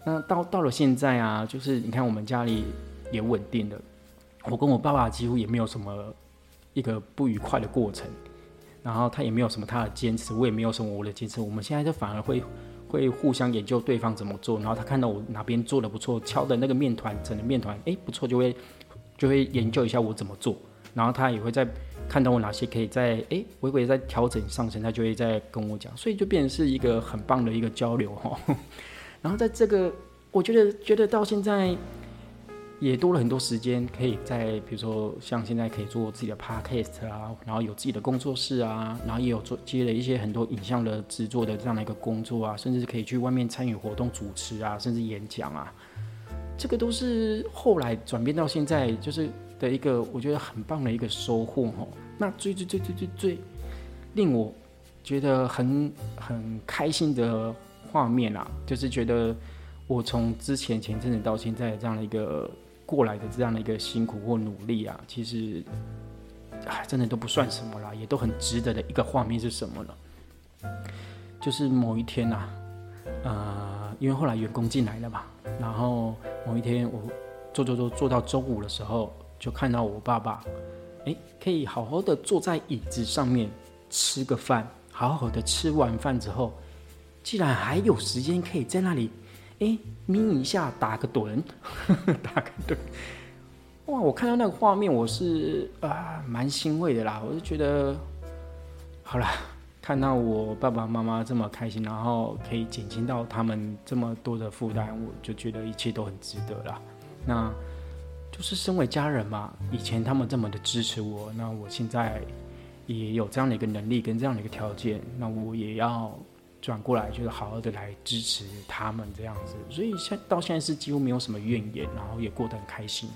[SPEAKER 1] 那到到了现在啊，就是你看我们家里也稳定了，我跟我爸爸几乎也没有什么一个不愉快的过程，然后他也没有什么他的坚持，我也没有什么我的坚持，我们现在就反而会会互相研究对方怎么做，然后他看到我哪边做的不错，敲的那个面团整的面团哎不错，就会就会研究一下我怎么做，然后他也会在看到我哪些可以在哎微微在调整上升，他就会在跟我讲，所以就变成是一个很棒的一个交流哈。然后在这个，我觉得觉得到现在也多了很多时间，可以在比如说像现在可以做自己的 podcast 啊，然后有自己的工作室啊，然后也有做接了一些很多影像的制作的这样的一个工作啊，甚至可以去外面参与活动主持啊，甚至演讲啊，这个都是后来转变到现在就是的一个我觉得很棒的一个收获哦。那最最最最最最令我觉得很很开心的。画面啊，就是觉得我从之前前阵子到现在这样的一个过来的这样的一个辛苦或努力啊，其实唉，真的都不算什么啦，也都很值得的一个画面是什么呢？就是某一天呐，呃，因为后来员工进来了嘛，然后某一天我做做做做到中午的时候，就看到我爸爸，哎，可以好好的坐在椅子上面吃个饭，好好的吃完饭之后。既然还有时间可以在那里，哎，眯一下，打个盹，打个盹，哇！我看到那个画面，我是啊，蛮欣慰的啦。我就觉得，好了，看到我爸爸妈妈这么开心，然后可以减轻到他们这么多的负担，我就觉得一切都很值得啦。那就是身为家人嘛，以前他们这么的支持我，那我现在也有这样的一个能力跟这样的一个条件，那我也要。转过来就是好好的来支持他们这样子，所以现到现在是几乎没有什么怨言，然后也过得很开心，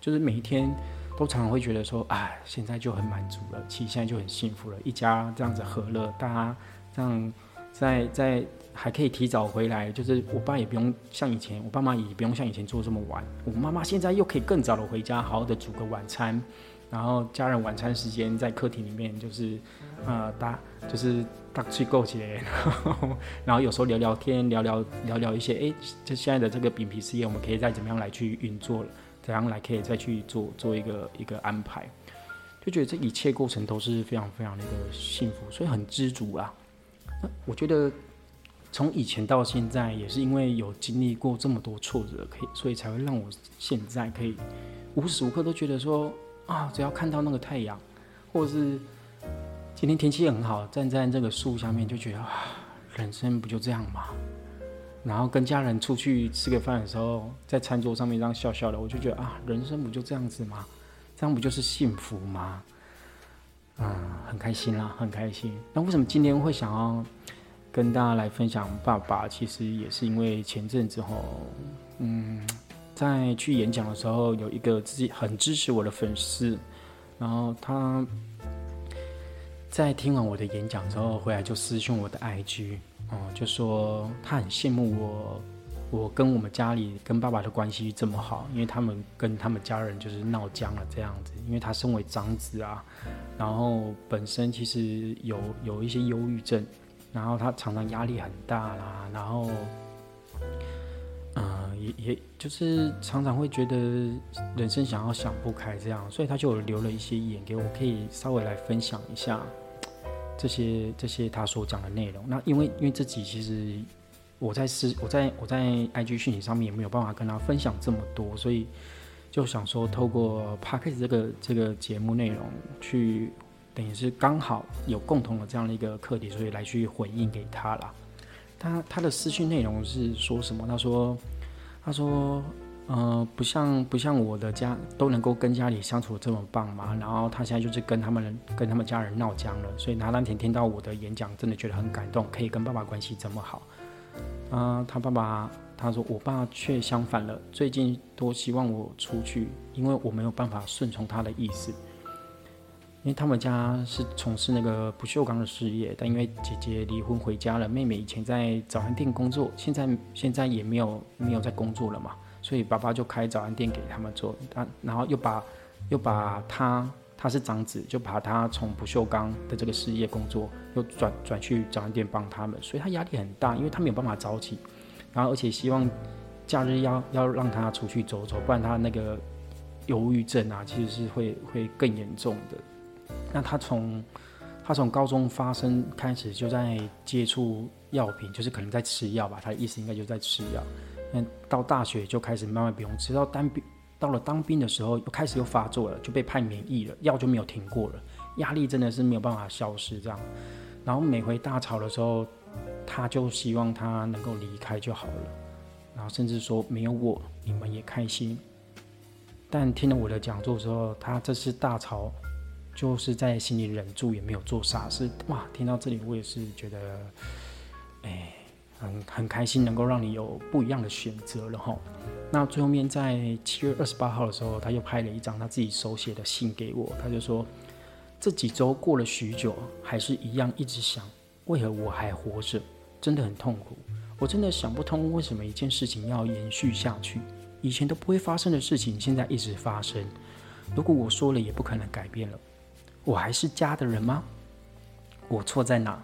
[SPEAKER 1] 就是每一天都常常会觉得说，哎，现在就很满足了，其实现在就很幸福了，一家这样子和乐，大家这样在在还可以提早回来，就是我爸也不用像以前，我爸妈也不用像以前做这么晚，我妈妈现在又可以更早的回家，好好的煮个晚餐。然后家人晚餐时间在客厅里面，就是，呃，大就是大去够起来，然后有时候聊聊天，聊聊聊聊一些，哎，就现在的这个饼皮事业，我们可以再怎么样来去运作，怎样来可以再去做做一个一个安排，就觉得这一切过程都是非常非常的一个幸福，所以很知足啊。那我觉得从以前到现在，也是因为有经历过这么多挫折，可以，所以才会让我现在可以无时无刻都觉得说。啊，只要看到那个太阳，或者是今天天气很好，站在这个树下面，就觉得啊，人生不就这样吗？然后跟家人出去吃个饭的时候，在餐桌上面这样笑笑的，我就觉得啊，人生不就这样子吗？这样不就是幸福吗？嗯，很开心啦，很开心。那为什么今天会想要跟大家来分享爸爸？其实也是因为前阵子后，嗯。在去演讲的时候，有一个自己很支持我的粉丝，然后他在听完我的演讲之后，回来就私讯我的 IG，哦，就说他很羡慕我，我跟我们家里跟爸爸的关系这么好，因为他们跟他们家人就是闹僵了这样子，因为他身为长子啊，然后本身其实有有一些忧郁症，然后他常常压力很大啦，然后。也就是常常会觉得人生想要想不开这样，所以他就留了一些言给我，可以稍微来分享一下这些这些他所讲的内容。那因为因为这集其实我在私我在我在 IG 讯息上面也没有办法跟他分享这么多，所以就想说透过 p a r k e 这个这个节目内容去，等于是刚好有共同的这样的一个课题，所以来去回应给他了。他他的私讯内容是说什么？他说。他说。呃，不像不像我的家都能够跟家里相处这么棒嘛，然后他现在就是跟他们跟他们家人闹僵了，所以拿丹田听到我的演讲，真的觉得很感动，可以跟爸爸关系这么好。啊，他爸爸他说我爸却相反了，最近多希望我出去，因为我没有办法顺从他的意思，因为他们家是从事那个不锈钢的事业，但因为姐姐离婚回家了，妹妹以前在早餐店工作，现在现在也没有没有在工作了嘛。所以爸爸就开早餐店给他们做，他然后又把又把他他是长子，就把他从不锈钢的这个事业工作又转转去早餐店帮他们，所以他压力很大，因为他没有办法早起，然后而且希望假日要要让他出去走走，不然他那个忧郁症啊，其实是会会更严重的。那他从他从高中发生开始就在接触药品，就是可能在吃药吧，他的意思应该就在吃药。那，到大学就开始慢慢不用吃，到当兵到了当兵的时候又开始又发作了，就被判免疫了，药就没有停过了，压力真的是没有办法消失这样。然后每回大吵的时候，他就希望他能够离开就好了，然后甚至说没有我你们也开心。但听了我的讲座之后，他这次大吵就是在心里忍住也没有做傻事。哇，听到这里我也是觉得，哎。很很开心能够让你有不一样的选择了哈。那最后面在七月二十八号的时候，他又拍了一张他自己手写的信给我，他就说这几周过了许久，还是一样一直想，为何我还活着，真的很痛苦。我真的想不通为什么一件事情要延续下去，以前都不会发生的事情，现在一直发生。如果我说了也不可能改变了，我还是家的人吗？我错在哪？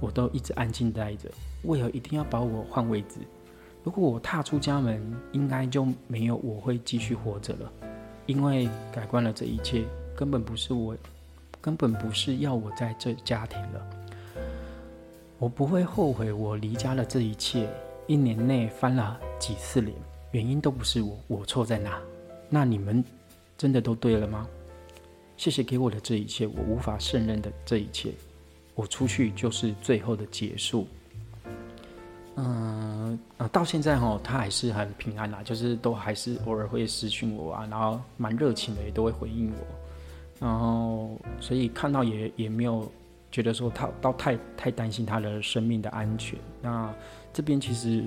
[SPEAKER 1] 我都一直安静待着。为何一定要把我换位置？如果我踏出家门，应该就没有我会继续活着了。因为改观了这一切，根本不是我，根本不是要我在这家庭了。我不会后悔我离家了这一切。一年内翻了几次脸，原因都不是我，我错在哪？那你们真的都对了吗？谢谢给我的这一切，我无法胜任的这一切。我出去就是最后的结束。嗯呃，到现在哈，他还是很平安啦，就是都还是偶尔会私讯我啊，然后蛮热情的，也都会回应我，然后所以看到也也没有觉得说他到太太担心他的生命的安全。那这边其实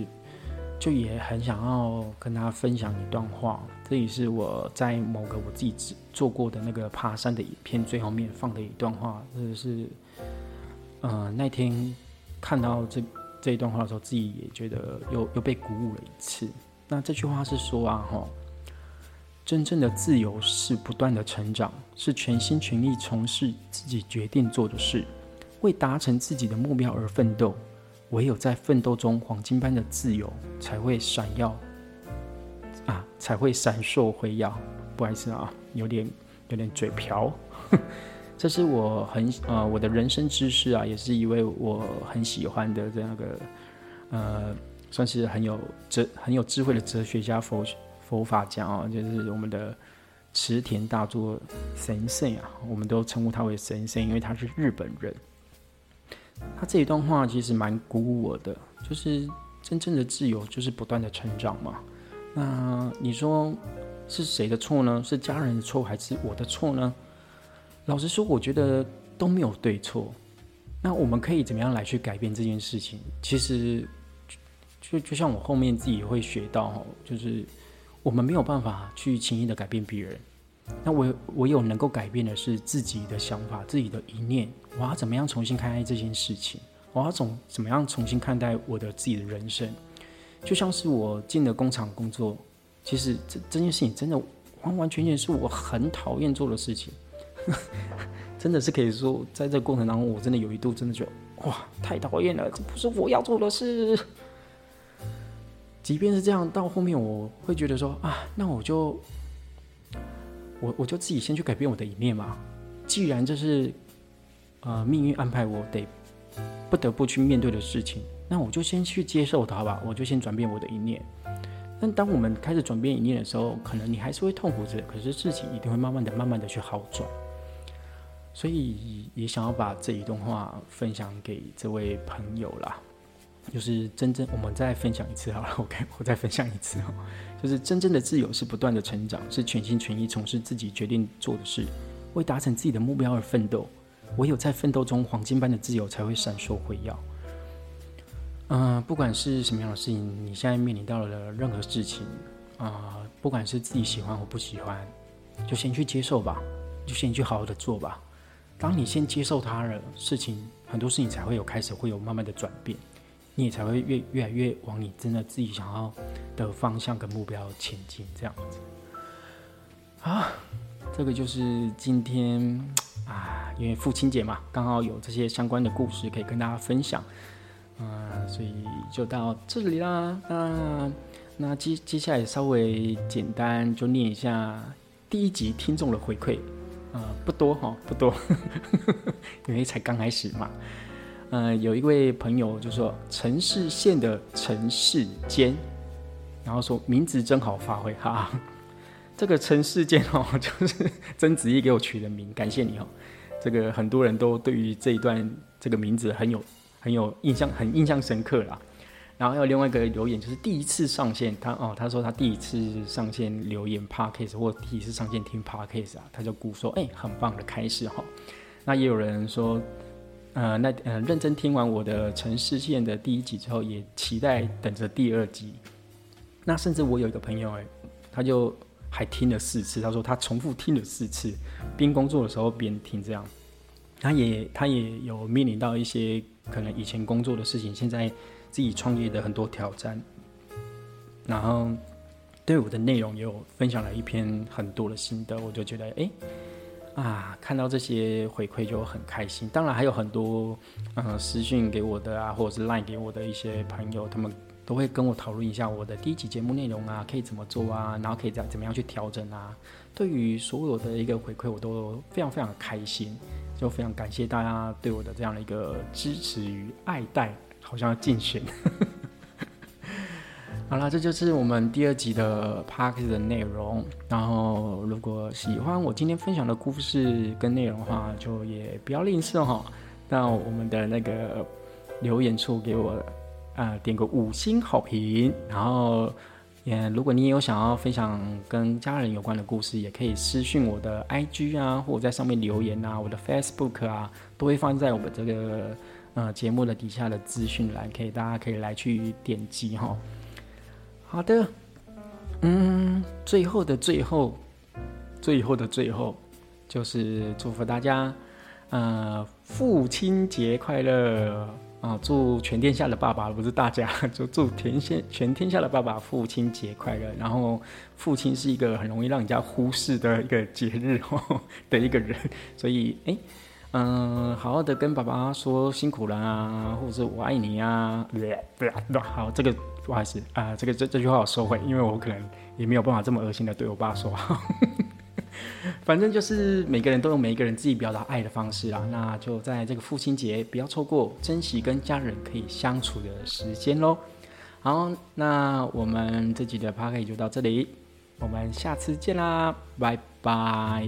[SPEAKER 1] 就也很想要跟他分享一段话，这也是我在某个我自己做过的那个爬山的影片最后面放的一段话，这是呃那天看到这。这一段话的时候，自己也觉得又又被鼓舞了一次。那这句话是说啊，哈，真正的自由是不断的成长，是全心全意从事自己决定做的事，为达成自己的目标而奋斗。唯有在奋斗中，黄金般的自由才会闪耀，啊，才会闪烁辉耀。不好意思啊，有点有点嘴瓢。这是我很呃我的人生知识啊，也是一位我很喜欢的这样个呃，算是很有哲很有智慧的哲学家佛佛法家啊，就是我们的池田大作神圣啊，我们都称呼他为神圣，因为他是日本人。他这一段话其实蛮鼓舞我的，就是真正的自由就是不断的成长嘛。那你说是谁的错呢？是家人的错还是我的错呢？老实说，我觉得都没有对错。那我们可以怎么样来去改变这件事情？其实，就就像我后面自己会学到，就是我们没有办法去轻易的改变别人。那我我有能够改变的是自己的想法、自己的一念。我要怎么样重新看待这件事情？我要怎怎么样重新看待我的自己的人生？就像是我进了工厂工作，其实这这件事情真的完完全全是我很讨厌做的事情。真的是可以说，在这个过程当中，我真的有一度真的觉得，哇，太讨厌了，这不是我要做的事。即便是这样，到后面我会觉得说，啊，那我就，我我就自己先去改变我的一面嘛。既然这是，呃，命运安排我得不得不去面对的事情，那我就先去接受它吧。我就先转变我的一面。但当我们开始转变一念的时候，可能你还是会痛苦着，可是事情一定会慢慢的、慢慢的去好转。所以也想要把这一段话分享给这位朋友啦。就是真正，我们再分享一次好了。OK，我再分享一次，就是真正的自由是不断的成长，是全心全意从事自己决定做的事，为达成自己的目标而奋斗。唯有在奋斗中，黄金般的自由才会闪烁辉耀。嗯，不管是什么样的事情，你现在面临到了任何事情啊，不管是自己喜欢或不喜欢，就先去接受吧，就先去好好的做吧。当你先接受它了，事情很多事情才会有开始，会有慢慢的转变。你也才会越越来越往你真的自己想要的方向跟目标前进，这样子。啊，这个就是今天啊，因为父亲节嘛，刚好有这些相关的故事可以跟大家分享，嗯，所以就到这里啦。那那接接下来稍微简单就念一下第一集听众的回馈，啊，不多哈，不多，因为才刚开始嘛。呃，有一位朋友就说城市线的城市间，然后说名字真好发挥哈。这个城市间哦，就是曾子义给我取的名，感谢你哦。这个很多人都对于这一段这个名字很有很有印象，很印象深刻啦。然后还有另外一个留言，就是第一次上线，他哦，他说他第一次上线留言 podcast 或第一次上线听 podcast 啊，他就鼓说哎，很棒的开始哈。那也有人说。呃，那呃，认真听完我的城市线的第一集之后，也期待等着第二集。那甚至我有一个朋友，哎，他就还听了四次，他说他重复听了四次，边工作的时候边听，这样。他也他也有面临到一些可能以前工作的事情，现在自己创业的很多挑战，然后对我的内容也有分享了一篇很多的心得，我就觉得，哎。啊，看到这些回馈就很开心。当然还有很多，嗯，私讯给我的啊，或者是 line 给我的一些朋友，他们都会跟我讨论一下我的第一集节目内容啊，可以怎么做啊，然后可以怎怎么样去调整啊。对于所有的一个回馈，我都非常非常开心，就非常感谢大家对我的这样的一个支持与爱戴，好像要竞选。好了，这就是我们第二集的 Park 的内容。然后，如果喜欢我今天分享的故事跟内容的话，就也不要吝啬哈，到我们的那个留言处给我啊点个五星好评。然后，也如果你也有想要分享跟家人有关的故事，也可以私信我的 IG 啊，或者在上面留言啊，我的 Facebook 啊，都会放在我们这个呃节目的底下的资讯栏，可以大家可以来去点击哈。好的，嗯，最后的最后，最后的最后，就是祝福大家，呃，父亲节快乐啊！祝全天下的爸爸，不是大家，就祝天下全天下的爸爸父亲节快乐。然后，父亲是一个很容易让人家忽视的一个节日哦 的一个人，所以，哎，嗯，好好的跟爸爸说辛苦了啊，或者是我爱你啊，好，这个。不好意思啊，这个这这句话我收回，因为我可能也没有办法这么恶心的对我爸说。反正就是每个人都有每一个人自己表达爱的方式啦，那就在这个父亲节不要错过，珍惜跟家人可以相处的时间喽。好，那我们这集的 p a r k 就到这里，我们下次见啦，拜拜。